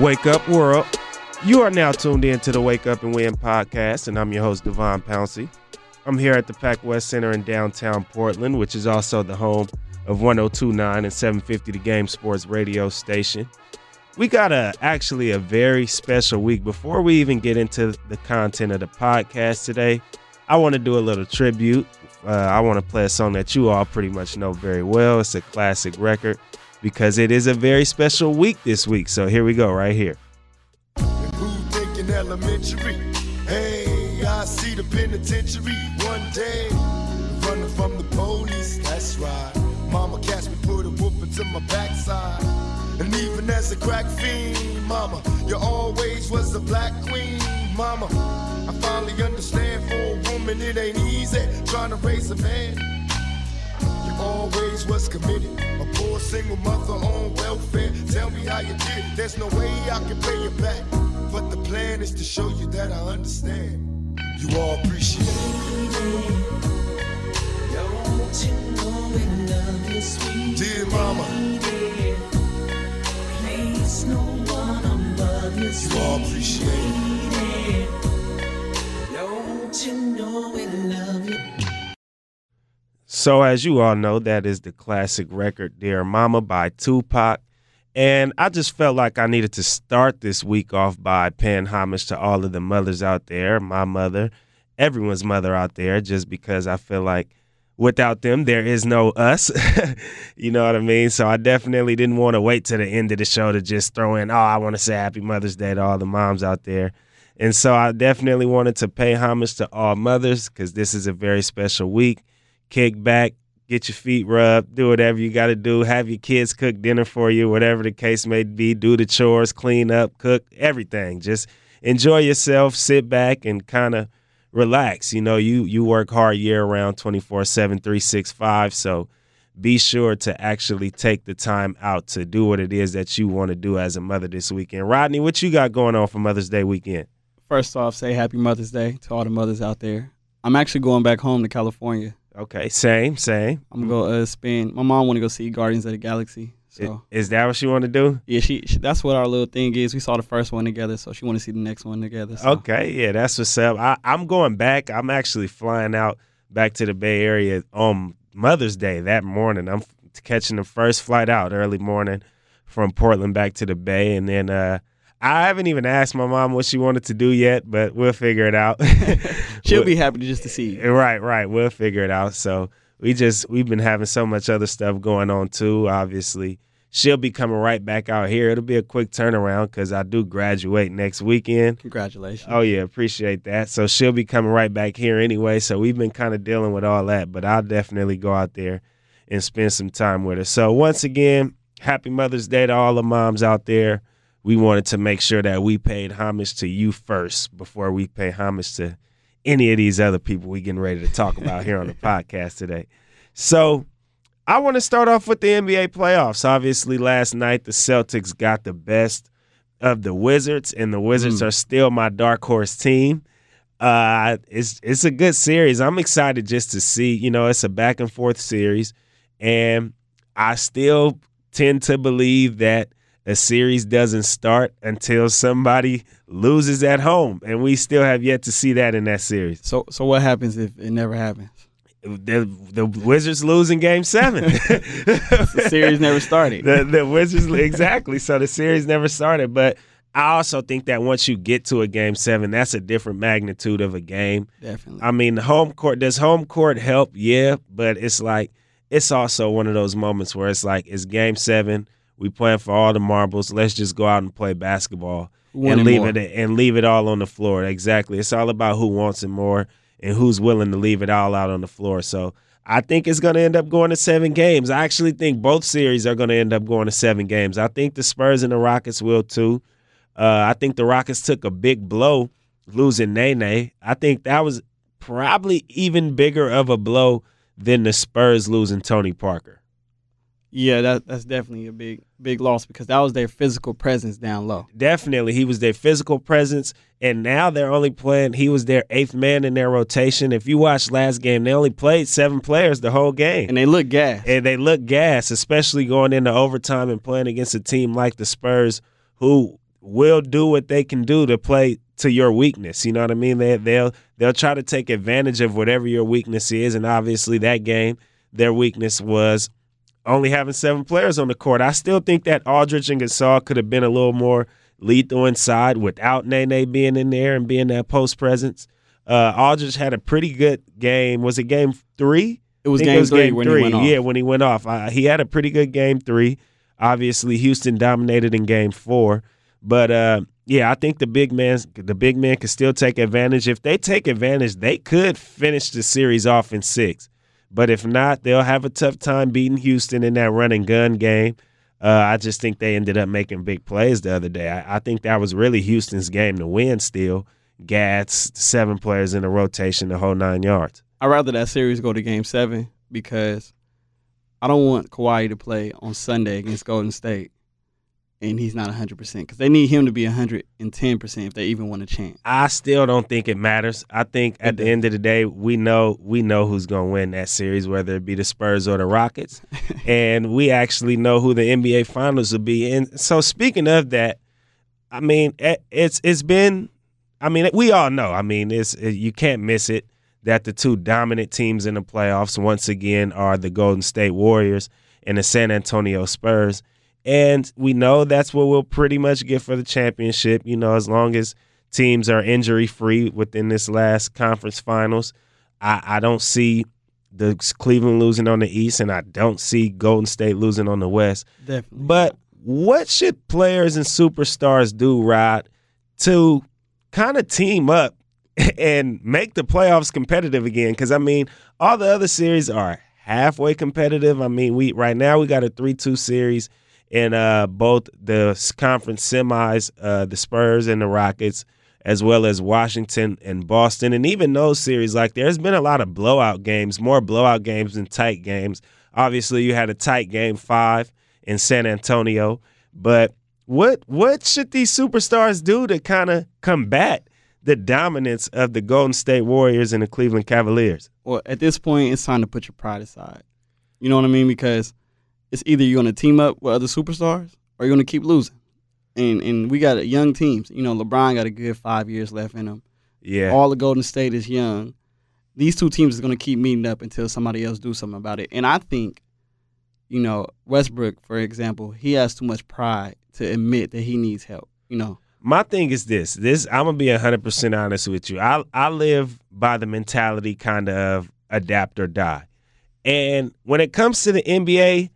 Wake up, world. You are now tuned in to the Wake Up and Win podcast, and I'm your host, Devon Pouncey. I'm here at the Pac West Center in downtown Portland, which is also the home of 1029 and 750 The Game Sports radio station. We got a actually a very special week. Before we even get into the content of the podcast today, I want to do a little tribute. Uh, I want to play a song that you all pretty much know very well. It's a classic record because it is a very special week this week. So here we go, right here. Hey, I see the penitentiary one day. Running from the police, that's right. Mama catch me, put a my backside. And even as a crack fiend, mama, you always was a black queen, mama. I finally understand for a woman it ain't easy trying to raise a man. Always was committed. A poor single mother on welfare. Tell me how you did. There's no way I can pay you back. But the plan is to show you that I understand. You all appreciate it. Don't you know love sweet Dear mama? Place no one above you, you all appreciate it. Don't you know love? So, as you all know, that is the classic record Dear Mama by Tupac. And I just felt like I needed to start this week off by paying homage to all of the mothers out there, my mother, everyone's mother out there, just because I feel like without them, there is no us. you know what I mean? So I definitely didn't want to wait to the end of the show to just throw in, oh, I want to say Happy Mother's Day to all the moms out there. And so I definitely wanted to pay homage to all mothers because this is a very special week. Kick back, get your feet rubbed, do whatever you got to do. Have your kids cook dinner for you, whatever the case may be. Do the chores, clean up, cook, everything. Just enjoy yourself, sit back, and kind of relax. You know, you you work hard year round, 24 7, 365. So be sure to actually take the time out to do what it is that you want to do as a mother this weekend. Rodney, what you got going on for Mother's Day weekend? First off, say happy Mother's Day to all the mothers out there. I'm actually going back home to California. Okay, same, same. I'm gonna go uh, spend. My mom want to go see Guardians of the Galaxy. So Is that what she want to do? yeah, she, she. That's what our little thing is. We saw the first one together, so she want to see the next one together. So. Okay, yeah, that's what's up. I, I'm going back. I'm actually flying out back to the Bay Area on Mother's Day that morning. I'm catching the first flight out early morning from Portland back to the Bay, and then uh, I haven't even asked my mom what she wanted to do yet, but we'll figure it out. She'll be happy just to see you. Right, right. We'll figure it out. So we just we've been having so much other stuff going on too. Obviously, she'll be coming right back out here. It'll be a quick turnaround because I do graduate next weekend. Congratulations. Oh yeah, appreciate that. So she'll be coming right back here anyway. So we've been kind of dealing with all that, but I'll definitely go out there and spend some time with her. So once again, happy Mother's Day to all the moms out there. We wanted to make sure that we paid homage to you first before we pay homage to any of these other people we getting ready to talk about here on the podcast today. So I want to start off with the NBA playoffs. Obviously, last night the Celtics got the best of the Wizards, and the Wizards are still my dark horse team. Uh, it's it's a good series. I'm excited just to see. You know, it's a back and forth series, and I still tend to believe that a series doesn't start until somebody loses at home, and we still have yet to see that in that series. So so what happens if it never happens? The, the Wizards lose in Game Seven. The series never started. the the Wizards exactly. So the series never started, but I also think that once you get to a game seven, that's a different magnitude of a game. Definitely. I mean, the home court does home court help? Yeah, but it's like it's also one of those moments where it's like it's game seven. We playing for all the marbles. Let's just go out and play basketball and leave more? it and leave it all on the floor. Exactly. It's all about who wants it more and who's willing to leave it all out on the floor. So I think it's going to end up going to seven games. I actually think both series are going to end up going to seven games. I think the Spurs and the Rockets will too. Uh, I think the Rockets took a big blow losing Nene. I think that was probably even bigger of a blow than the Spurs losing Tony Parker. Yeah, that that's definitely a big big loss because that was their physical presence down low. Definitely, he was their physical presence, and now they're only playing. He was their eighth man in their rotation. If you watch last game, they only played seven players the whole game, And they look gas. and they look gas, especially going into overtime and playing against a team like the Spurs, who will do what they can do to play to your weakness. You know what I mean? They they'll they'll try to take advantage of whatever your weakness is, and obviously that game, their weakness was only having seven players on the court. I still think that Aldridge and Gasol could have been a little more lethal inside without Nene being in there and being that post presence. Uh, Aldridge had a pretty good game. Was it game three? It was I think game three when he went off. Yeah, when he went off, uh, he had a pretty good game three. Obviously, Houston dominated in game four, but uh, yeah, I think the big man, the big man, could still take advantage. If they take advantage, they could finish the series off in six. But if not, they'll have a tough time beating Houston in that run and gun game. Uh, I just think they ended up making big plays the other day. I, I think that was really Houston's game to win. Still, Gats, seven players in a rotation, the whole nine yards. I'd rather that series go to game seven because I don't want Kawhi to play on Sunday against Golden State and he's not 100% because they need him to be 110% if they even want a chance. I still don't think it matters. I think at the end of the day, we know we know who's going to win that series, whether it be the Spurs or the Rockets, and we actually know who the NBA Finals will be. And so, speaking of that, I mean, it's it's been, I mean, we all know. I mean, it's you can't miss it that the two dominant teams in the playoffs once again are the Golden State Warriors and the San Antonio Spurs. And we know that's what we'll pretty much get for the championship, you know, as long as teams are injury free within this last conference finals. I, I don't see the Cleveland losing on the East, and I don't see Golden State losing on the West. Definitely. But what should players and superstars do, Rod, to kind of team up and make the playoffs competitive again? Because I mean, all the other series are halfway competitive. I mean, we right now we got a three-two series in uh, both the conference semis, uh, the Spurs and the Rockets, as well as Washington and Boston. And even those series, like there's been a lot of blowout games, more blowout games than tight games. Obviously, you had a tight game five in San Antonio, but what what should these superstars do to kind of combat the dominance of the Golden State Warriors and the Cleveland Cavaliers? Well, at this point, it's time to put your pride aside. You know what I mean? Because it's either you're going to team up with other superstars or you're going to keep losing. And and we got young teams. You know, LeBron got a good five years left in him. Yeah. All the Golden State is young. These two teams are going to keep meeting up until somebody else do something about it. And I think, you know, Westbrook, for example, he has too much pride to admit that he needs help. You know. My thing is this. This I'm gonna be hundred percent honest with you. I I live by the mentality kind of adapt or die. And when it comes to the NBA,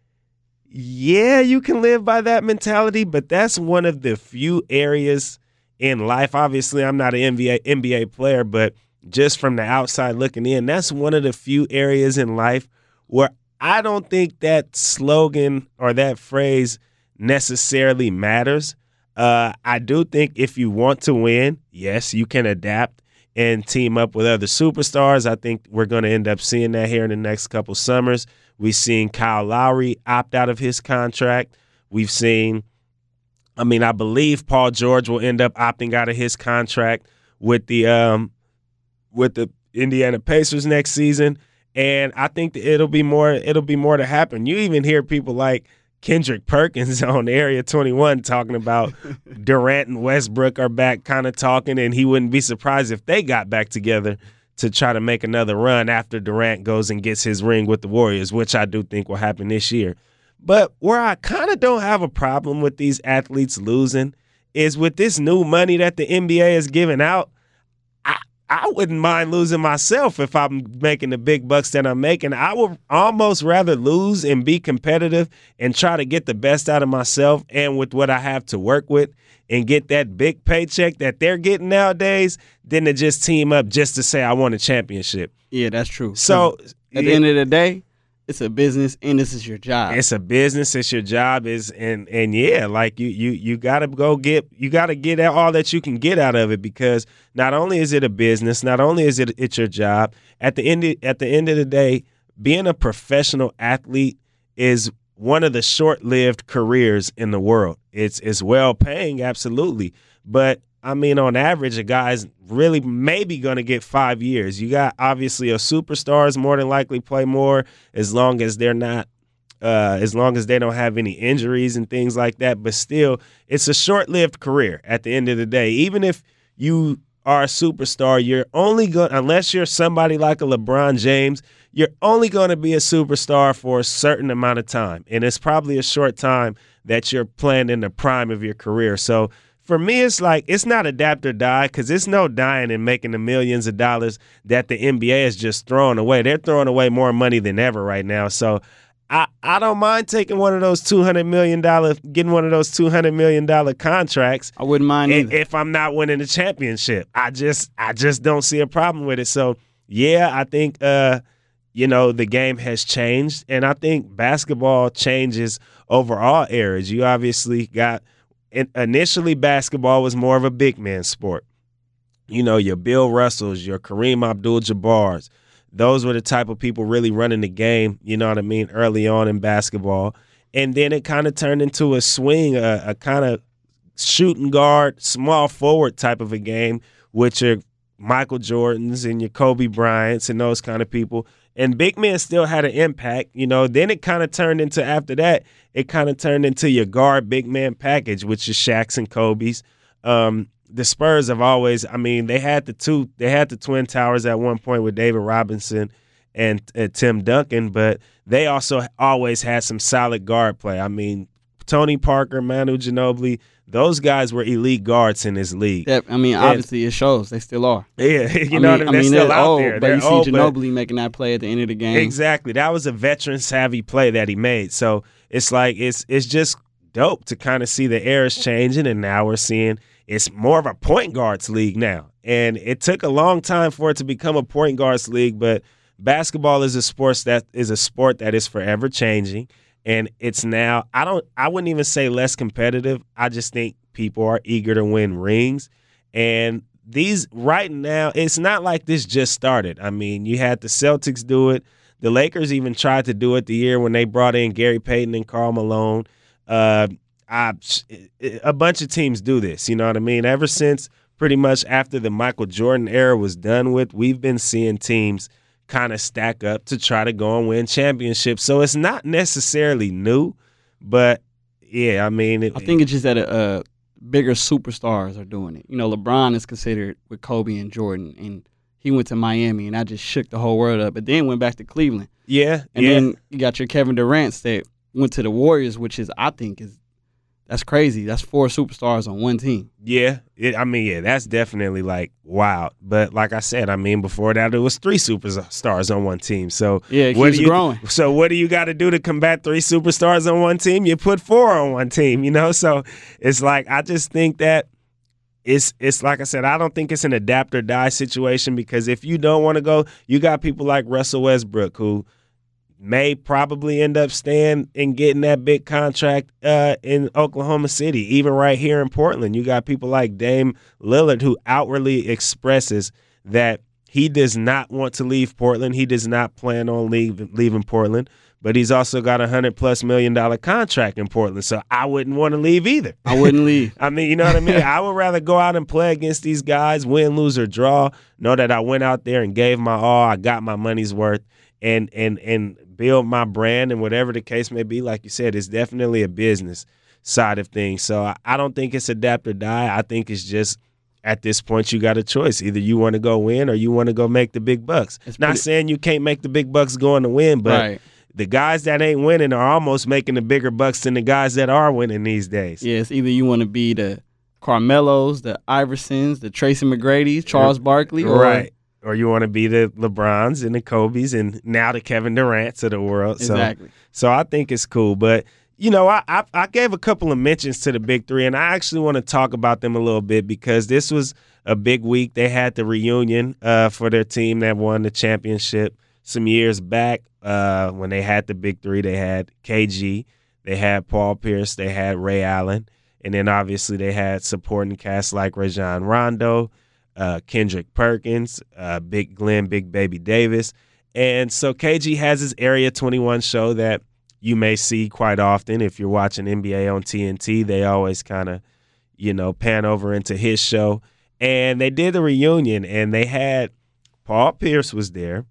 yeah, you can live by that mentality, but that's one of the few areas in life. Obviously, I'm not an NBA NBA player, but just from the outside looking in, that's one of the few areas in life where I don't think that slogan or that phrase necessarily matters. Uh, I do think if you want to win, yes, you can adapt and team up with other superstars. I think we're going to end up seeing that here in the next couple summers. We've seen Kyle Lowry opt out of his contract. We've seen, I mean, I believe Paul George will end up opting out of his contract with the um, with the Indiana Pacers next season. And I think it'll be more. It'll be more to happen. You even hear people like Kendrick Perkins on Area 21 talking about Durant and Westbrook are back, kind of talking, and he wouldn't be surprised if they got back together to try to make another run after Durant goes and gets his ring with the Warriors, which I do think will happen this year. But where I kind of don't have a problem with these athletes losing is with this new money that the NBA is giving out. I, wouldn't mind losing myself if I'm making the big bucks that I'm making. I would almost rather lose and be competitive and try to get the best out of myself and with what I have to work with and get that big paycheck that they're getting nowadays than to just team up just to say I won a championship. Yeah, that's true. So at the end of the day, it's a business and this is your job. It's a business, it's your job is and and yeah, like you you you got to go get you got to get all that you can get out of it because not only is it a business, not only is it it's your job, at the end of, at the end of the day, being a professional athlete is one of the short-lived careers in the world. It's it's well paying, absolutely, but I mean, on average, a guy's really maybe going to get five years. You got obviously a superstar is more than likely play more as long as they're not uh, as long as they don't have any injuries and things like that. But still, it's a short lived career at the end of the day. Even if you are a superstar, you're only going, unless you're somebody like a LeBron James, you're only going to be a superstar for a certain amount of time. And it's probably a short time that you're playing in the prime of your career. So for me, it's like it's not adapt or die because it's no dying and making the millions of dollars that the NBA is just throwing away. They're throwing away more money than ever right now. So I, I don't mind taking one of those two hundred million dollar, getting one of those two hundred million dollar contracts. I wouldn't mind i- either. if I'm not winning the championship. I just I just don't see a problem with it. So yeah, I think uh, you know the game has changed, and I think basketball changes over all eras. You obviously got initially basketball was more of a big man sport. You know your Bill Russells, your Kareem Abdul-Jabbar's. Those were the type of people really running the game. You know what I mean? Early on in basketball, and then it kind of turned into a swing, a, a kind of shooting guard, small forward type of a game, which are Michael Jordans and your Kobe Bryants and those kind of people. And big men still had an impact, you know. Then it kind of turned into after that, it kind of turned into your guard big man package, which is Shaq's and Kobe's. Um, the Spurs have always, I mean, they had the two, they had the twin towers at one point with David Robinson and, and Tim Duncan, but they also always had some solid guard play. I mean, Tony Parker, Manu Ginobili, those guys were elite guards in this league. I mean, And- obviously it shows they still are. Yeah, you know what I mean. They're still they're out old, there. but They're you see old, Ginobili making that play at the end of the game. Exactly. That was a veteran savvy play that he made. So it's like it's it's just dope to kind of see the eras changing and now we're seeing it's more of a point guards league now. And it took a long time for it to become a point guards league, but basketball is a sport that is a sport that is forever changing. And it's now I don't I wouldn't even say less competitive. I just think people are eager to win rings. And these right now, it's not like this just started. I mean, you had the Celtics do it. The Lakers even tried to do it the year when they brought in Gary Payton and Karl Malone. Uh, I, a bunch of teams do this. You know what I mean? Ever since pretty much after the Michael Jordan era was done with, we've been seeing teams kind of stack up to try to go and win championships. So it's not necessarily new, but yeah, I mean, it, I think it's just that uh, bigger superstars are doing it. You know, LeBron is considered with Kobe and Jordan, and he went to Miami, and I just shook the whole world up. But then went back to Cleveland, yeah, and yeah. then you got your Kevin Durant that went to the Warriors, which is I think is that's crazy. That's four superstars on one team. Yeah, it, I mean, yeah, that's definitely like wild. But like I said, I mean, before that, it was three superstars on one team. So Yeah, it keeps you, growing. So what do you got to do to combat three superstars on one team? You put four on one team. You know, so it's like I just think that it's it's like I said, I don't think it's an adapt or die situation because if you don't want to go, you got people like Russell Westbrook who may probably end up staying and getting that big contract uh, in Oklahoma City, even right here in Portland. You got people like Dame Lillard who outwardly expresses that he does not want to leave Portland. He does not plan on leave, leaving Portland, but he's also got a hundred plus million dollar contract in Portland. So I wouldn't want to leave either. I wouldn't leave. I mean, you know what I mean? I would rather go out and play against these guys, win, lose, or draw. Know that I went out there and gave my all. I got my money's worth, and and and build my brand and whatever the case may be. Like you said, it's definitely a business side of things. So I, I don't think it's adapt or die. I think it's just at this point you got a choice. Either you want to go win or you want to go make the big bucks. It's Not pretty- saying you can't make the big bucks going to win, but right. the guys that ain't winning are almost making the bigger bucks than the guys that are winning these days. Yeah, it's either you want to be the Carmelos, the Iversons, the Tracy McGrady's, Charles Barkley, or right. Or you want to be the LeBrons and the Kobe's and now the Kevin Durant's of the world. exactly. So, so I think it's cool. But you know, I, I I gave a couple of mentions to the big three, and I actually want to talk about them a little bit because this was a big week. They had the reunion uh, for their team that won the championship some years back uh, when they had the big three. They had KG, they had Paul Pierce, they had Ray Allen, and then obviously they had supporting cast like Rajon Rondo, uh, Kendrick Perkins, uh, Big Glenn, Big Baby Davis. And so KG has his Area 21 show that you may see quite often if you're watching NBA on TNT. They always kind of, you know, pan over into his show. And they did a reunion and they had Paul Pierce was there.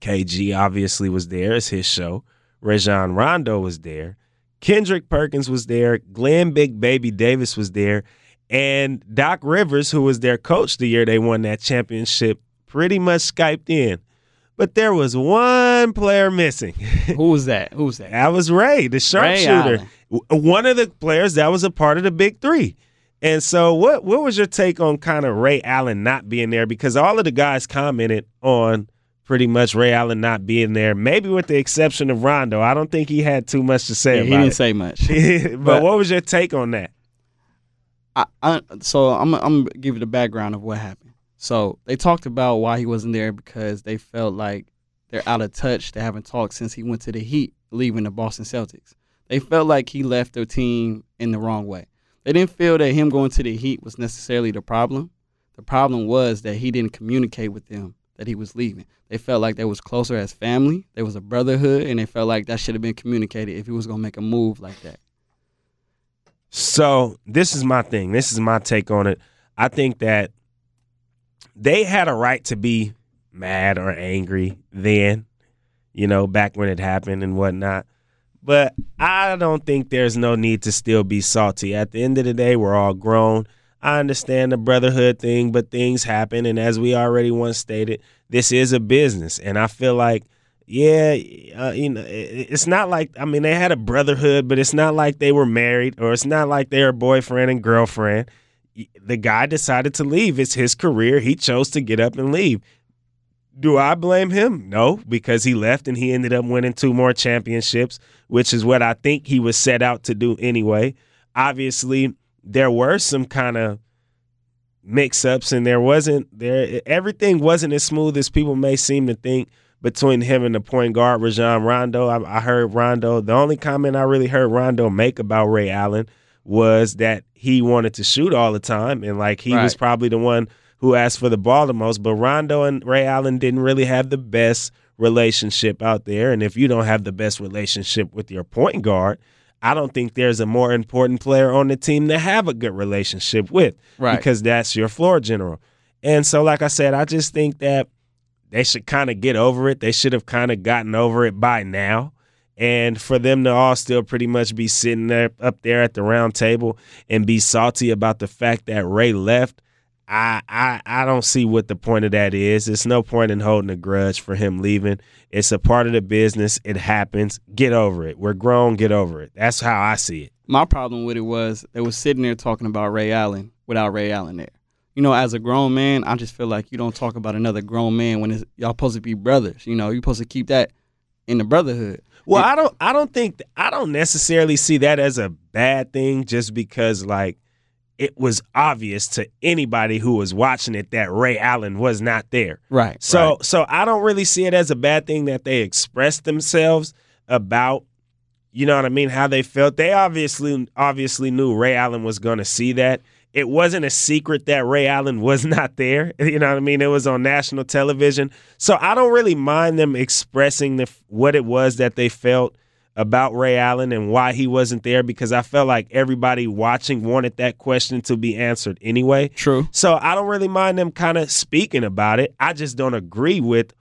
KG obviously was there. as his show. Rajon Rondo was there, Kendrick Perkins was there, Glenn Big Baby Davis was there, and Doc Rivers, who was their coach the year they won that championship, pretty much Skyped in. But there was one player missing. Who was that? Who was that? That was Ray, the sharpshooter. One of the players that was a part of the big three. And so what what was your take on kind of Ray Allen not being there? Because all of the guys commented on pretty much Ray Allen not being there, maybe with the exception of Rondo. I don't think he had too much to say Yeah, he didn't say much. but, But- what was your take on that? I, I, so I'm I'm gonna give you the background of what happened. So they talked about why he wasn't there because they felt like they're out of touch. They haven't talked since he went to the Heat, leaving the Boston Celtics. They felt like he left their team in the wrong way. They didn't feel that him going to the Heat was necessarily the problem. The problem was that he didn't communicate with them that he was leaving. They felt like they was closer as family. There was a brotherhood, and they felt like that should have been communicated if he was gonna make a move like that. So this is my thing. This is my take on it. I think that they had a right to be mad or angry then, you know, back when it happened and whatnot. But I don't think there's no need to still be salty. At the end of the day, we're all grown. I understand the brotherhood thing, but things happen. And as we already once stated, this is a business. And I feel like, yeah, uh, you know, it's not like, I mean, they had a brotherhood, but it's not like they were married or it's not like they were boyfriend and girlfriend. The guy decided to leave. It's his career. He chose to get up and leave. Do I blame him? No, because he left and he ended up winning two more championships, which is what I think he was set out to do anyway. Obviously, there were some kind of mix ups and there wasn't there everything wasn't as smooth as people may seem to think between him and the point guard Rajon Rondo. I, I heard Rondo. The only comment I really heard Rondo make about Ray Allen was that he wanted to shoot all the time and like he was probably the one who asked for the ball the most. But Rondo and Ray Allen didn't really have the best relationship out there. And if you don't have the best relationship with your point guard, I don't think there's a more important player on the team to have a good relationship with Right. because that's your floor general. And so, like I said, I just think that they should kind of get over it. They should have kind of gotten over it by now. And for them to all still pretty much be sitting there up there at the round table and be salty about the fact that Ray left, I, I I don't see what the point of that is. It's no point in holding a grudge for him leaving. It's a part of the business. It happens. Get over it. We're grown. Get over it. That's how I see it. my problem with it was they were sitting there talking about Ray Allen without Ray Allen there. You know, as a grown man, I just feel like you don't talk about another grown man when it's, y'all supposed to be brothers. You know, you're supposed to keep that in the brotherhood. Well, I don't I don't think I don't necessarily see that as a bad thing just because like it was obvious to anybody who was watching it that Ray Allen was not there. Right. So so I don't really see it as a bad thing that they expressed themselves about you know what I mean how they felt. They obviously obviously knew Ray Allen was going to see that. It wasn't a secret that Ray Allen was not there. You know what I mean? It was on national television. So I don't really mind them expressing the what it was that they felt about Ray Allen and why he wasn't there because I felt like everybody watching wanted that question to be answered anyway. True. So I don't really mind them kind of speaking about it. I just don't agree with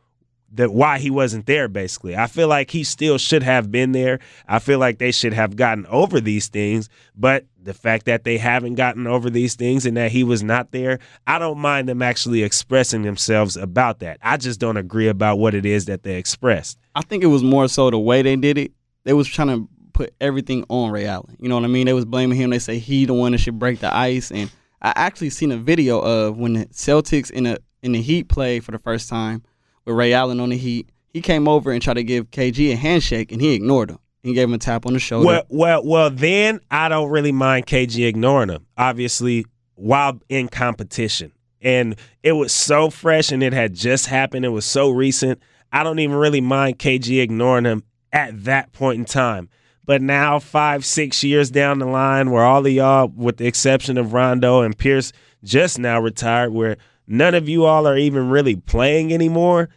that why he wasn't there basically. I feel like he still should have been there. I feel like they should have gotten over these things, but the fact that they haven't gotten over these things and that he was not there, I don't mind them actually expressing themselves about that. I just don't agree about what it is that they expressed. I think it was more so the way they did it. They was trying to put everything on Ray Allen. You know what I mean? They was blaming him. They say he the one that should break the ice. And I actually seen a video of when the Celtics in the in the Heat played for the first time with Ray Allen on the Heat. He came over and tried to give KG a handshake, and he ignored him. He gave him a tap on the shoulder. Well, well, well. Then I don't really mind KG ignoring him. Obviously, while in competition, and it was so fresh, and it had just happened. It was so recent. I don't even really mind KG ignoring him at that point in time. But now, five, six years down the line, where all of y'all, with the exception of Rondo and Pierce, just now retired, where none of you all are even really playing anymore.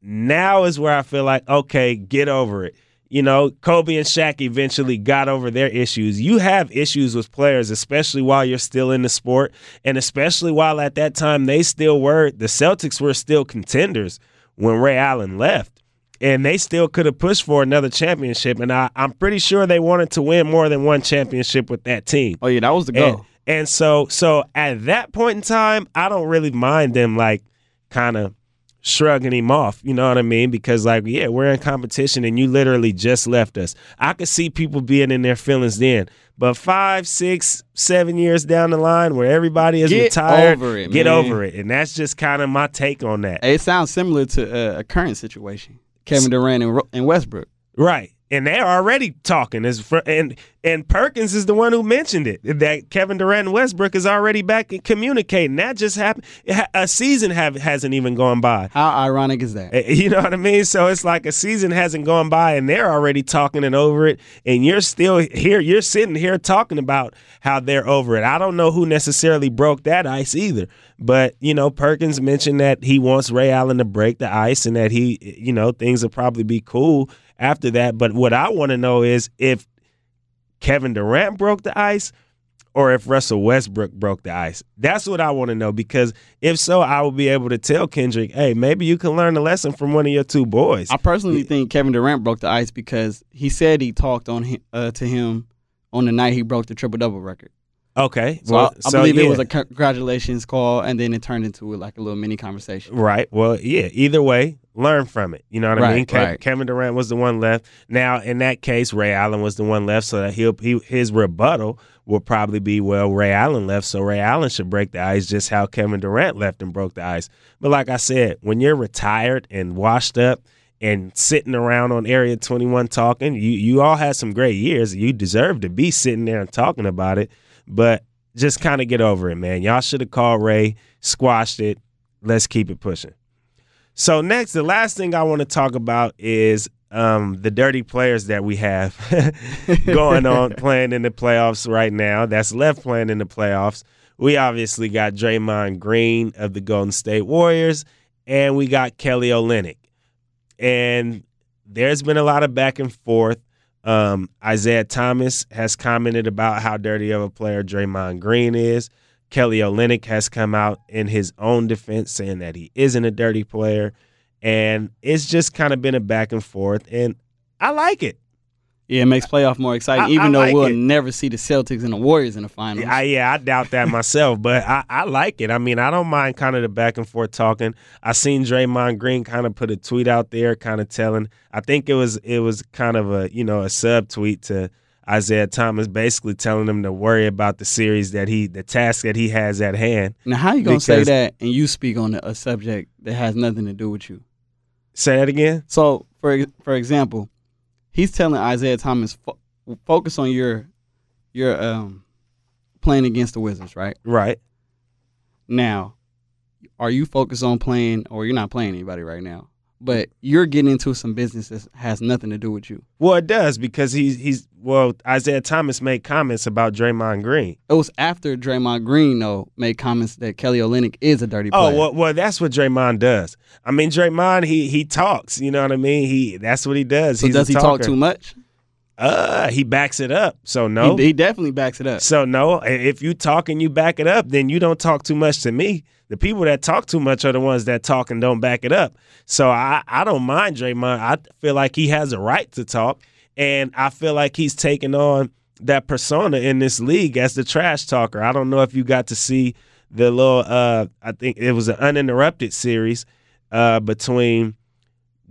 Now is where I feel like, okay, get over it you know, Kobe and Shaq eventually got over their issues. You have issues with players, especially while you're still in the sport, and especially while at that time they still were, the Celtics were still contenders when Ray Allen left. and they still could have pushed for another championship. And I, I'm pretty sure they wanted to win more than one championship with that team. Oh yeah, that was the goal. and so so at that point in time, I don't really mind them like kind of shrugging him off. You know what I mean? Because like, yeah, we're in competition and you literally just left us. I could see people being in their feelings then. But five, six, seven years down the line where everybody is Get retired, over it, get man. over it. And that's just kind of my take on that. It sounds similar to uh, a current situation. Kevin Durant and, Ro- and Westbrook. Right. And they're already talking. As for, and and Perkins is the one who mentioned it that Kevin Durant and Westbrook is already back and communicating. That just happened. A season have hasn't even gone by. How ironic is that? Eh, You know what I mean? So it's like a season hasn't gone by and they're already talking and over it. And you're still here. You're sitting here talking about how they're over it. I don't know who necessarily broke that ice either. But, you know, Perkins mentioned that he wants Ray Allen to break the ice and that he, you know, things will probably be cool after that. But what I want to know is if Kevin Durant broke the ice or if Russell Westbrook broke the ice. That's what I want to know because if so, I will be able to tell Kendrick, hey, maybe you can learn a lesson from one of your two boys. I personally think Kevin Durant broke the ice because he said he talked on him, uh, to him on the night he broke the triple double record. Okay. So well, I, I so, believe yeah. it was a congratulations call, and then it turned into like a little mini conversation. Right. Well, yeah. Either way, learn from it. You know what I mean? Right. Kevin Durant was the one left. Now, in that case, Ray Allen was the one left, so that he'll he, his rebuttal will probably be, well, Ray Allen left, so Ray Allen should break the ice, just how Kevin Durant left and broke the ice. But like I said, when you're retired and washed up. And sitting around on Area 21 talking, you you all had some great years. You deserve to be sitting there and talking about it, but just kind of get over it, man. Y'all should have called Ray, squashed it. Let's keep it pushing. So next, the last thing I want to talk about is um, the dirty players that we have going on playing in the playoffs right now. That's left playing in the playoffs. We obviously got Draymond Green of the Golden State Warriors, and we got Kelly Olynyk. And there's been a lot of back and forth. Um, Isaiah Thomas has commented about how dirty of a player Draymond Green is. Kelly Olynyk has come out in his own defense saying that he isn't a dirty player. And it's just kind of been a back and forth. And I like it. Yeah, it makes playoff more exciting, I- even I though like we'll it. never see the Celtics and the Warriors in the finals. I, yeah, I doubt that myself, but I, I like it. I mean, I don't mind kind of the back and forth talking. I seen Draymond Green kind of put a tweet out there, kind of telling. I think it was it was kind of a you know a sub tweet to Isaiah Thomas, basically telling him to worry about the series that he the task that he has at hand. now, how you gonna say that and you speak on a subject that has nothing to do with you? Say that again. So, for for example, he's telling Isaiah Thomas fo- focus on your your um playing against the Wizards, right? Right. Now, are you focused on playing, or you're not playing anybody right now? But you're getting into some business that has nothing to do with you. Well, it does because he's he's well. Isaiah Thomas made comments about Draymond Green. It was after Draymond Green though made comments that Kelly Olynyk is a dirty Oh well, well, that's what Draymond does. I mean, Draymond he he talks. You know what I mean? He that's what he does. so He's does he talk too much? Uh, he backs it up. So no. He, he definitely backs it up. so no. If you talk and you back it up, then you don't talk too much to me. The people that talk too much are the ones that talk and don't back it up. So I I don't mind Draymond. I feel like he has a right to talk, and I feel like he's taking on that persona in this league as the trash talker. I don't know if you got to see the little. Uh, I think it was an uninterrupted series uh, between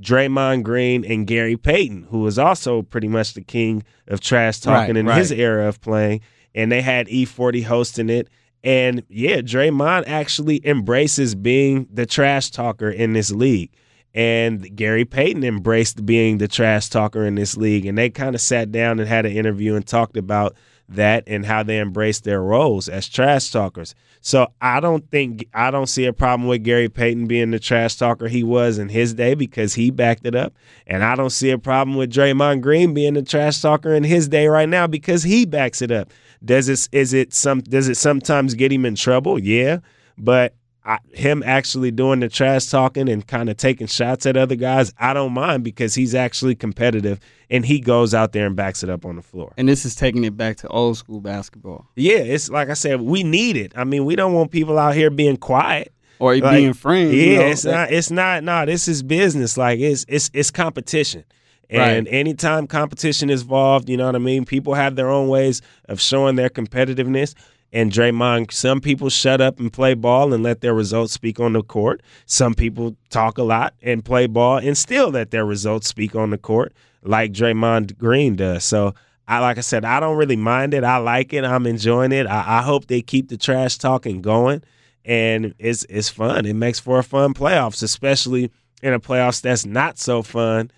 Draymond Green and Gary Payton, who was also pretty much the king of trash talking Right, in right. his era of playing. And they had E40 hosting it. And yeah, Draymond actually embraces being the trash talker in this league. And Gary Payton embraced being the trash talker in this league. And they kind of sat down and had an interview and talked about that and how they embrace their roles as trash talkers. So I don't think I don't see a problem with Gary Payton being the trash talker he was in his day because he backed it up. And I don't see a problem with Draymond Green being the trash talker in his day right now because he backs it up. Does it is it some does it sometimes get him in trouble? Yeah. But I, him actually doing the trash talking and kind of taking shots at other guys, I don't mind because he's actually competitive and he goes out there and backs it up on the floor. And this is taking it back to old school basketball. Yeah, it's like I said, we need it. I mean, we don't want people out here being quiet. or Like, being friends. Yeah, you know, it's not. It's not. No, this is business. Like it's it's it's competition. And Right. anytime competition is involved, you know what I mean. People have their own ways of showing their competitiveness. And Draymond, some people shut up and play ball and let their results speak on the court. Some people talk a lot and play ball and still let their results speak on the court, like Draymond Green does. So I like I said, I don't really mind it. I like it. I'm enjoying it. I, I hope they keep the trash talking going and it's it's fun. It makes for a fun playoffs, especially in a playoffs that's not so fun.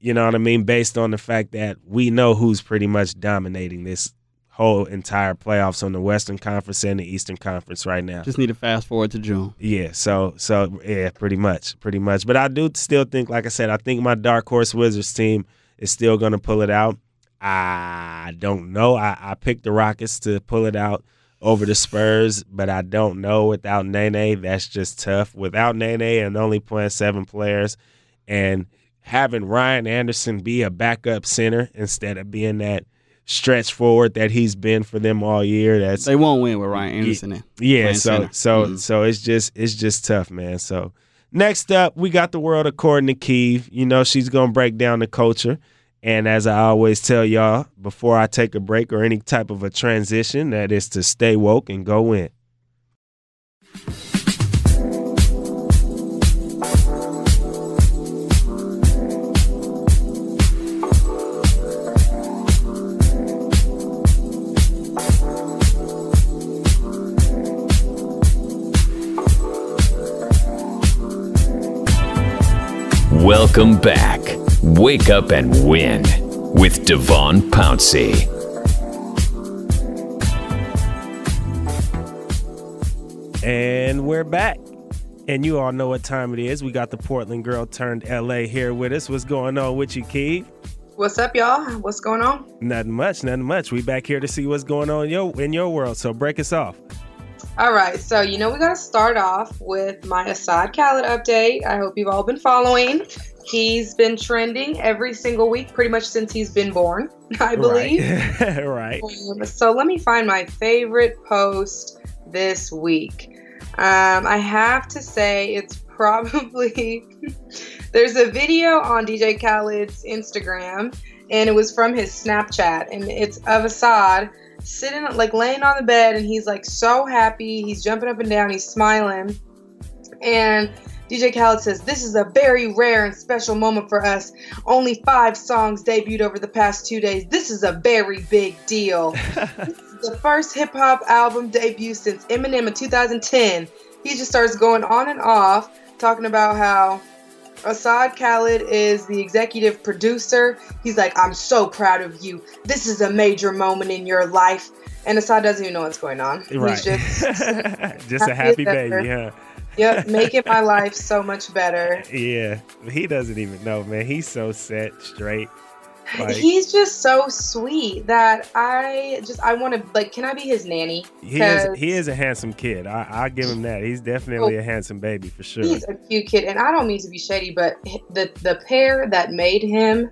You know what I mean? Based on the fact that we know who's pretty much dominating this whole entire playoffs on the Western Conference and the Eastern Conference right now. just need to fast forward to June. Yeah, so so yeah, pretty much, pretty much. But I do still think, like I said, I think my dark horse Wizards team is still going to pull it out. I don't know. I, I picked the Rockets to pull it out over the Spurs, but I don't know without Nene. That's just tough. Without Nene and only playing seven players, and having Ryan Anderson be a backup center instead of being that stretch forward that he's been for them all year. That's They won't win with Ryan Anderson in. yeah, so center. so Mhm. so it's just it's just tough, man. So next up, we got the world according to Kiev. You know, she's gonna break down the culture. And as I always tell y'all, before I take a break or any type of a transition, that is to stay woke and go in. Welcome back. Wake up and win with Devon Pouncey. And we're back. And you all know what time it is. We got the Portland girl turned LA here with us. What's going on with you, Kiev? What's up, y'all? What's going on? Nothing much, nothing much. We back here to see what's going on in your in your world. So break us off. All right, so you know we got to start off with my Asahd Khaled update. I hope you've all been following. He's been trending every single week, pretty much since he's been born, I believe. Right. right. Um, so let me find my favorite post this week. Um, I have to say it's probably there's a video on DJ Khaled's Instagram, and it was from his Snapchat, and it's of Assad sitting like laying on the bed, and he's like so happy, he's jumping up and down, he's smiling, and. DJ Khaled says, This is a very rare and special moment for us. Only five songs debuted over the past two days. This is a very big deal. the first hip hop album debut since Eminem in 2010. He just starts going on and off, talking about how Asahd Khaled is the executive producer. He's like, I'm so proud of you. This is a major moment in your life. And Asahd doesn't even know what's going on. Right. He's just, just a happy baby, huh? yep, making my life so much better. Yeah. He doesn't even know, man. He's so set straight. Like He's just so sweet that I just I want to like. Can I be his nanny? he is he is a handsome kid. I I give him that. He's definitely a oh. handsome baby for sure. He's a cute kid, and I don't mean to be shady, but the the pair that made him.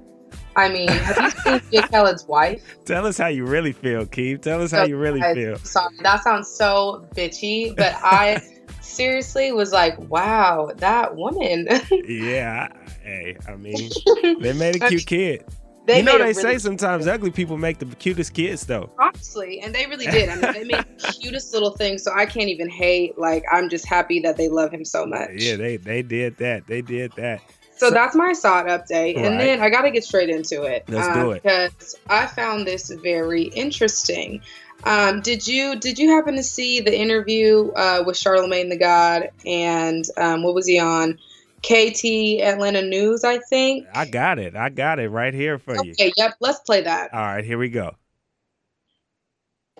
I mean, have you seen Jay Khaled's wife? Tell us how you really feel, Keith. Tell us how you really I- feel. Sorry, that sounds so bitchy, but I seriously was like, wow, that woman. Yeah. I- Hey, I mean, they made a cute kid. They you know they say really- sometimes ugly people make the cutest kids though. honestly, and they really did. I mean, they made the cutest little things, so I can't even hate. Like, I'm just happy that they love him so much. Yeah, they they did that. They did that. So that's my Asahd update, Right. and then I got to get straight into it. Let's uh, do it. because I found this very interesting. Um, did you did you happen to see the interview uh, with Charlamagne the God and um, what was he on? KT Atlanta News, I think. I got it. I got it right here for you. Okay, yep. Let's play that. All right, here we go.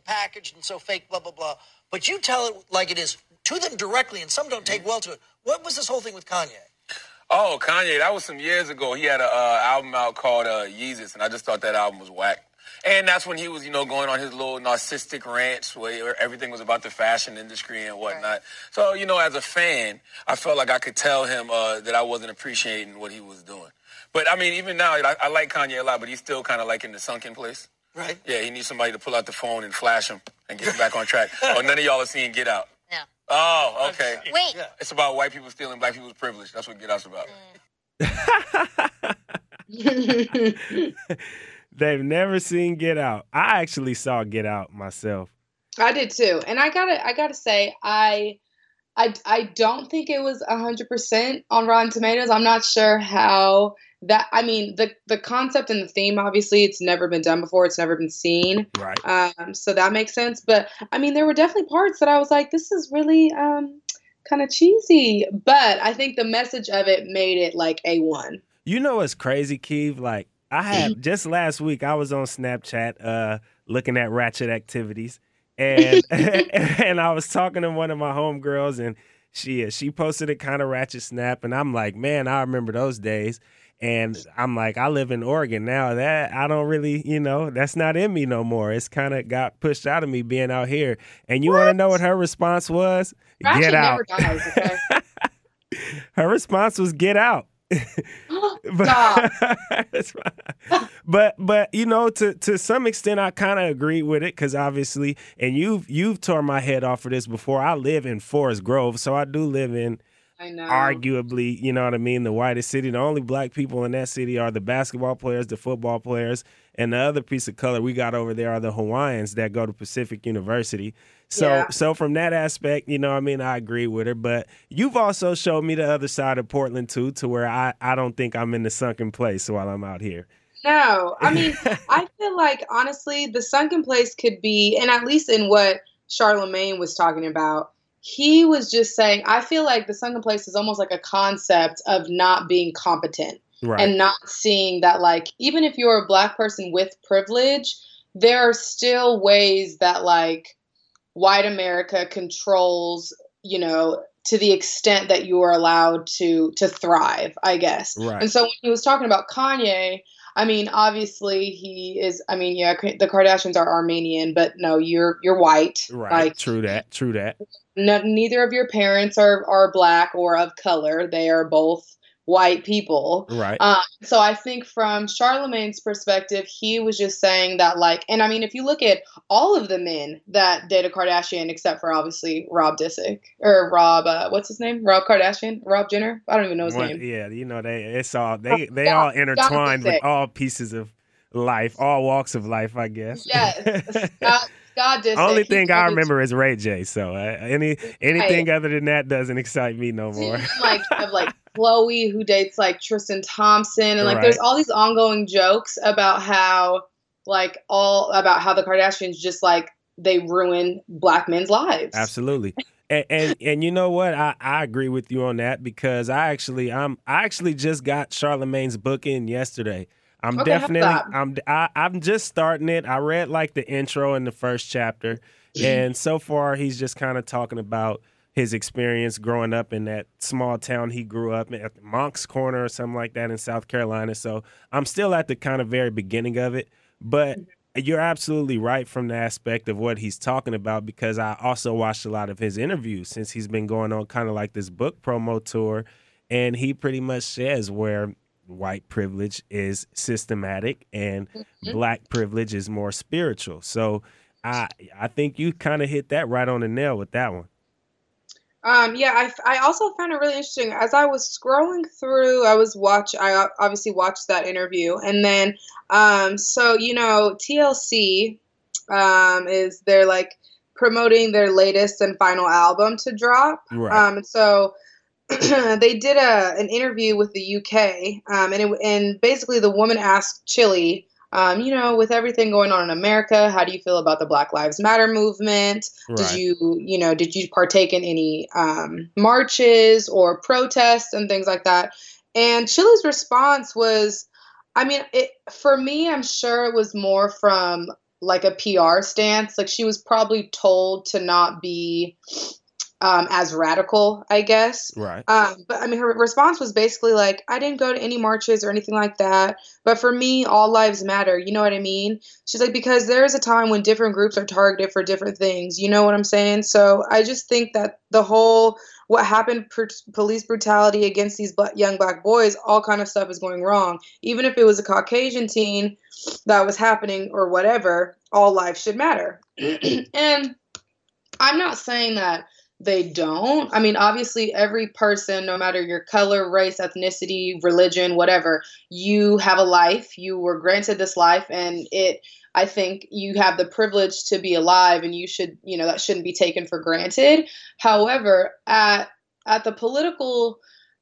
packaged and so fake, blah, blah, blah. But you tell it like it is to them directly, and some don't take well to it. What was this whole thing with Kanye? Oh, Kanye, that was some years ago. He had an uh, album out called uh, Yeezus, and I just thought that album was whack. And that's when he was, you know, going on his little narcissistic rants where everything was about the fashion industry and whatnot. So, you know, as a fan, I felt like I could tell him uh, that I wasn't appreciating what he was doing. But I mean, even now, I, I like Kanye a lot, but he's still kind of like in the sunken place. Right? Yeah, he needs somebody to pull out the phone and flash him and get him back on track. oh, none of y'all are seeing Get Out. Yeah. Oh, okay. Wait. It's about white people stealing black people's privilege. That's what Get Out's about. They've never seen Get Out. I actually saw Get Out myself. I did too, and I gotta I gotta say I I I don't think it was hundred percent on Rotten Tomatoes. I'm not sure how that. I mean the the concept and the theme obviously it's never been done before. It's never been seen. Right. Um, so that makes sense. But I mean there were definitely parts that I was like, this is really um kind of cheesy. But I think the message of it made it like a one. You know what's crazy, Keeve? Like I had mm-hmm. just last week I was on Snapchat uh looking at ratchet activities and mm-hmm. and I was talking to one of my homegirls and she uh, she posted a kind of ratchet snap and I'm like, man, I remember those days. And I'm like, I live in Oregon now. That I don't really, you know, that's not in me no more. It's kind of got pushed out of me being out here. And you want to know what her response was? Ratchet get out. dies. Okay? her response was get out. But, but but you know to to some extent I kind of agree with it because obviously and you've you've torn my head off for this before. I live in Forest Grove, so I do live in. Arguably you know what I mean the whitest city. The only black people in that city are the basketball players, the football players, and the other piece of color we got over there are the Hawaiians that go to Pacific University. So Yeah. so from that aspect, you know, I mean, I agree with her. But you've also showed me the other side of Portland too, to where I I don't think I'm in the sunken place while I'm out here. No, I mean, I feel like honestly, the sunken place could be, and at least in what Charlamagne was talking about, he was just saying, I feel like the sunken place is almost like a concept of not being competent Right. and not seeing that, like, even if you're a black person with privilege, there are still ways that, like, white America controls, you know, to the extent that you are allowed to to thrive, I guess. Right. And so when he was talking about Kanye, I mean, obviously he is. I mean, yeah, the Kardashians are Armenian, but no, you're you're white. right. Like, true that. True that. No, neither of your parents are are black or of color. They are both white people. Right. Um, so I think from Charlamagne's perspective, he was just saying that, like, and I mean, if you look at all of the men that dated Kardashian, except for obviously Rob Disick or Rob, uh, what's his name? Rob Kardashian, Rob Jenner. I don't even know his One- name. yeah, you know they it's all they they all intertwined with all pieces of life, all walks of life, I guess. Yes, Scott, Scott Disick. Only thing I remember is Ray J. So uh, any anything other than that doesn't excite me no more. like of like Khloe who dates like Tristan Thompson and like Right. there's all these ongoing jokes about how like all about how the Kardashians just like they ruin black men's lives. Absolutely. And, and and you know what? I, I agree with you on that because I actually I'm I actually just got Charlamagne's book in yesterday. I'm Okay, definitely? I'm I, I'm just starting it. I read like the intro in the first chapter, and so far he's just kind of talking about his experience growing up in that small town he grew up in, at the Moncks Corner or something like that in South Carolina. So I'm still at the kind of very beginning of it, but mm-hmm. you're absolutely right from the aspect of what he's talking about because I also watched a lot of his interviews since he's been going on kind of like this book promo tour, and he pretty much says where white privilege is systematic and black privilege is more spiritual. So I I think you kind of hit that right on the nail with that one. Um, yeah, I, I also found it really interesting. As I was scrolling through, I was watch. I obviously watched that interview, and then, um, so you know, TLC, um, is they're like promoting their latest and final album to drop. Right. Um, so they did a an interview with the UK, um, and it, and basically the woman asked Chili, um, you know, with everything going on in America, how do you feel about the Black Lives Matter movement? Did you, you know, did you partake in any um, marches or protests and things like that? And Chili's response was, I mean, it for me, I'm sure it was more from like a PR stance. Like she was probably told to not be um, as radical, I guess. Right. Um, but I mean, her response was basically like, I didn't go to any marches or anything like that. But for me, all lives matter. You know what I mean? She's like, because there is a time when different groups are targeted for different things. You know what I'm saying? So I just think that the whole what happened, pr- police brutality against these black, young black boys, all kind of stuff is going wrong. Even if it was a Caucasian teen that was happening or whatever, all lives should matter. and I'm not saying that they don't. I mean, obviously, every person, no matter your color, race, ethnicity, religion, whatever, you have a life. You were granted this life, and it. I think you have the privilege to be alive, and you should, you know, that shouldn't be taken for granted. However, at at the political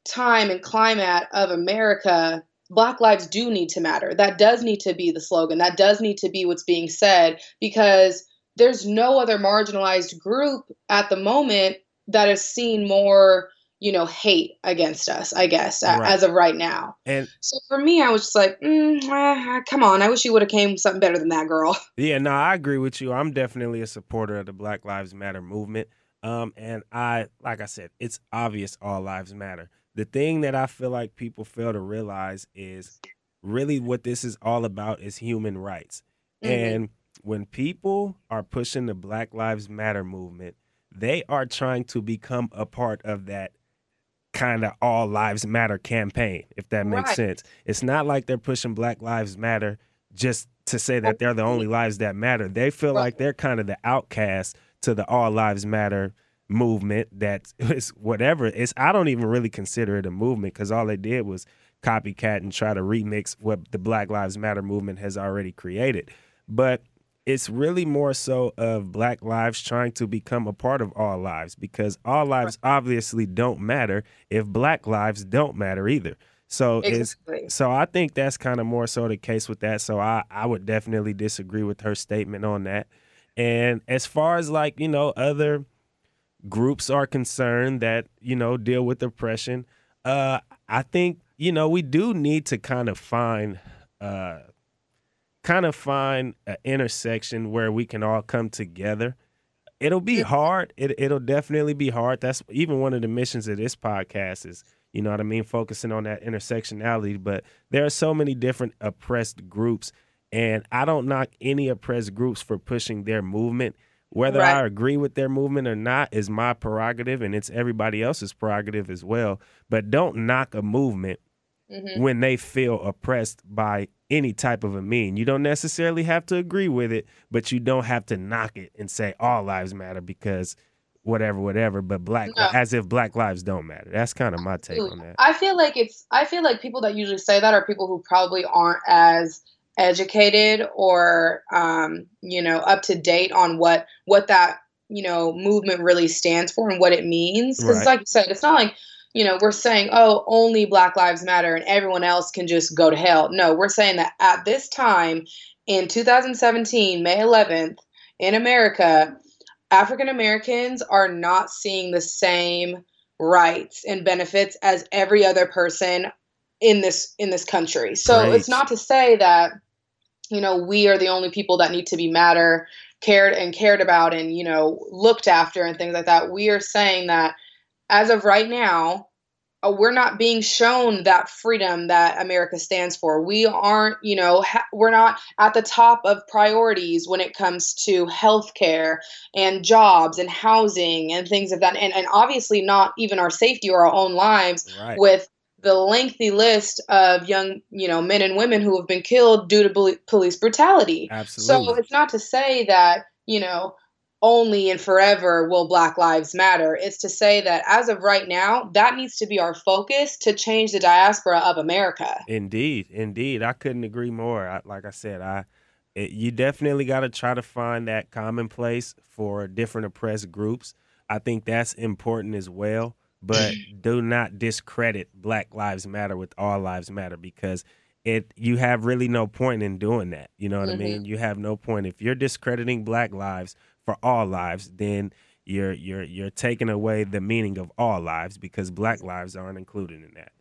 time and climate of America, Black lives do need to matter. That does need to be the slogan. That does need to be what's being said because there's no other marginalized group at the moment that has seen more you know hate against us i guess Right. as of right now And so for me i was just like mm, eh, come on i wish you would have came with something better than that girl Yeah, no, I agree with you. I'm definitely a supporter of the Black Lives Matter movement. Um, and I, like I said, it's obvious all lives matter. The thing that I feel like people fail to realize is really what this is all about is human rights. Mhm. And when people are pushing the Black Lives Matter movement, they are trying to become a part of that kind of all lives matter campaign, if that makes Right. sense. It's not like they're pushing Black Lives Matter just to say that they're the only lives that matter. They feel Right. like they're kind of the outcast to the all lives matter movement that is whatever. It's I don't even really consider it a movement because all they did was copycat and try to remix what the Black Lives Matter movement has already created. But it's really more so of black lives trying to become a part of all lives because all lives obviously don't matter if black lives don't matter either. So it's so I think that's kind of more so the case with that. So I I would definitely disagree with her statement on that. And as far as like, you know, other groups are concerned that, you know, deal with oppression, uh I think, you know, we do need to kind of find uh kind of find an intersection where we can all come together. It'll be hard. It it'll definitely be hard. That's even one of the missions of this podcast is, you know what I mean, focusing on that intersectionality. But there are so many different oppressed groups, and I don't knock any oppressed groups for pushing their movement. Whether I agree with their movement or not is my prerogative, and it's everybody else's prerogative as well. But don't knock a movement Mhm. when they feel oppressed by any type of a mean. You don't necessarily have to agree with it, but you don't have to knock it and say all lives matter because whatever, whatever. But black, No. as if black lives don't matter. That's kind of my take on that. I feel like it's I feel like people that usually say that are people who probably aren't as educated or um, you know up to date on what what that you know movement really stands for and what it means because Right. like you said it's not like you know we're saying oh only black lives matter and everyone else can just go to hell no we're saying that at this time in 2017 may 11th in america african americans are not seeing the same rights and benefits as every other person in this in this country. So Preach. it's not to say that you know we are the only people that need to be matter cared and cared about and you know looked after and things like that. We are saying that as of right now uh, we're not being shown that freedom that America stands for. We aren't, you know, ha- we're not at the top of priorities when it comes to healthcare and jobs and housing and things of that. And, and obviously, not even our safety or our own lives Right. with the lengthy list of young, you know, men and women who have been killed due to police brutality. Absolutely. So it's not to say that, you know, only and forever will Black Lives Matter. It's to say that as of right now, that needs to be our focus to change the diaspora of America. Indeed, indeed, I couldn't agree more. I, like I said, I it, you definitely got to try to find that commonplace for different oppressed groups. I think that's important as well. But do not discredit Black Lives Matter with All Lives Matter because it you have really no point in doing that. You know what I Mhm. mean? You have no point if you're discrediting Black lives for all lives, then you're you're you're taking away the meaning of all lives because Black lives aren't included in that.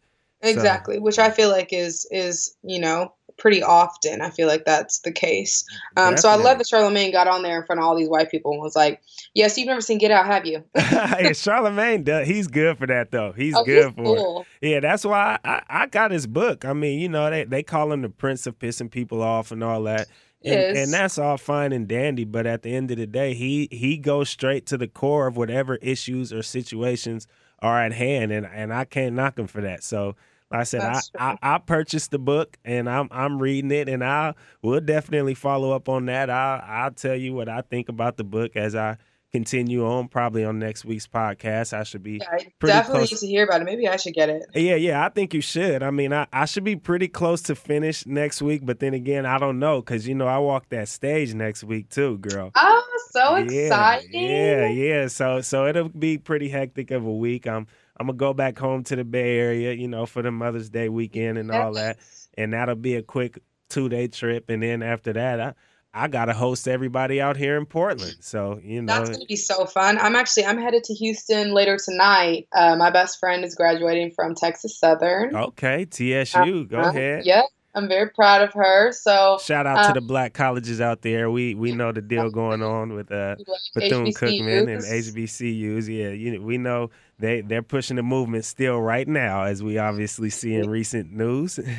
So- Exactly, which I feel like is is you know pretty often. I feel like that's the case. Um, so I love that Charlamagne got on there in front of all these white people and was like, "Yes, you've never seen Get Out, have you?" yeah, Charlamagne does. He's good for that though. He's oh, good he's for cool. it. Yeah, that's why I, I got his book. I mean, you know, they, they call him the Prince of pissing people off and all that. And, and that's all fine and dandy, but at the end of the day, he he goes straight to the core of whatever issues or situations are at hand, and and I can't knock him for that. So, like I said, I, I. I purchased the book and I'm I'm reading it, and I will definitely follow up on that. I'll I'll tell you what I think about the book as I continue on probably on next week's podcast. I should be Yeah, definitely close. need to hear about it. Maybe I should get it. Yeah, yeah, I think you should. I mean, I, I should be pretty close to finish next week, but then again, I don't know because you know I walk that stage next week too, girl. Oh, so Yeah, exciting! Yeah, yeah. So so it'll be pretty hectic of a week. I'm I'm gonna go back home to the Bay Area, you know, for the Mother's Day weekend and all that, and that'll be a quick two day trip, and then after that, I I gotta host everybody out here in Portland. So you know, That's gonna be so fun. I'm actually I'm headed to Houston later tonight. Uh, my best friend is graduating from Texas Southern. okay, TSU, go Uh, ahead. Yeah, I'm very proud of her. So Shout out to Um, the black colleges out there. We we know the deal going on with uh Bethune Cookman and HBCUs. Yeah, you we know they they're pushing the movement still right now, as we obviously see in recent news.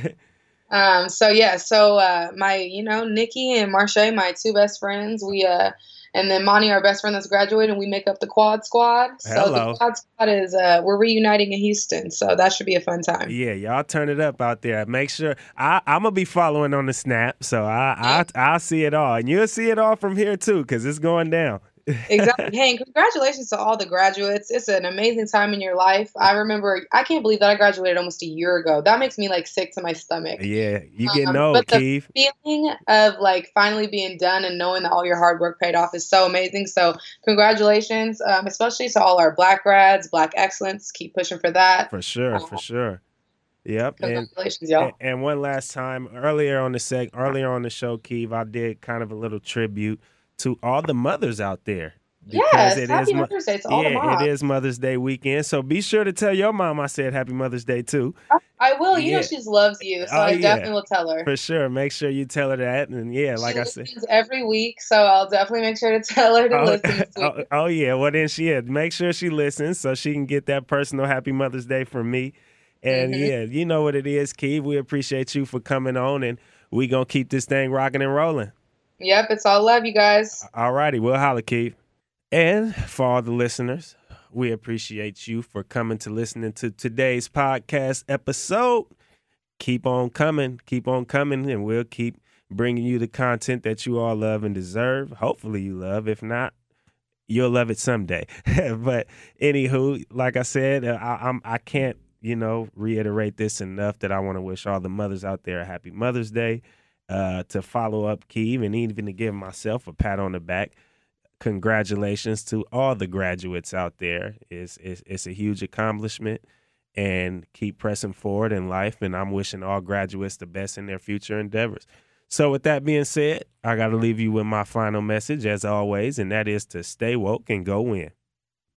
Um, so yeah, so uh, my, you know, Nikki and Marche, my two best friends, we uh, and then Monty, our best friend that's graduating, we make up the Quad Squad. So Hello. the Quad Squad is uh, we're reuniting in Houston, so that should be a fun time. yeah, y'all turn it up out there. Make sure I I'm gonna be following on the snap, so I I I'll see it all, and you'll see it all from here too, cause it's going down. Exactly. Hey, congratulations to all the graduates. It's an amazing time in your life. I remember, I can't believe that I graduated almost a year ago. That makes me like sick to my stomach. Yeah, you getting Um, old, but the feeling of like finally being done and knowing that all your hard work paid off is so amazing. So congratulations, um, especially to all our black grads, black excellence. Keep pushing for that. For sure, for sure. Yep. And Congratulations, y'all. And, and one last time, earlier on the seg, earlier on the show, Keith, I did kind of a little tribute to all the mothers out there. Yes, it happy is Mother's Day to all the yeah, moms. it is Mother's Day weekend. So be sure to tell your mom I said Happy Mother's Day too. I will. You Yeah. know she loves you, so Oh, I yeah. definitely will tell her. For sure. Make sure you tell her that. And yeah, like she I said. every week, so I'll definitely make sure to tell her to Oh, listen oh, oh, yeah. Well then she yeah, make sure she listens so she can get that personal Happy Mother's Day from me. And Mhm. yeah, you know what it is, Keith. We appreciate you for coming on and we gonna keep this thing rocking and rolling. Yep, it's all love, you guys. All righty, we'll holla, Keith. And for all the listeners, we appreciate you for coming to listening to today's podcast episode. Keep on coming, keep on coming, and we'll keep bringing you the content that you all love and deserve. Hopefully, you love. If not, you'll love it someday. but anywho, like I said, uh, I, I'm I can't you know reiterate this enough that I want to wish all the mothers out there a happy Mother's Day. Uh, to follow up Keeve and even to give myself a pat on the back. Congratulations to all the graduates out there. It's, it's, it's a huge accomplishment and keep pressing forward in life. And I'm wishing all graduates the best in their future endeavors. So, with that being said, I got to leave you with my final message, as always, and that is to stay woke and go win.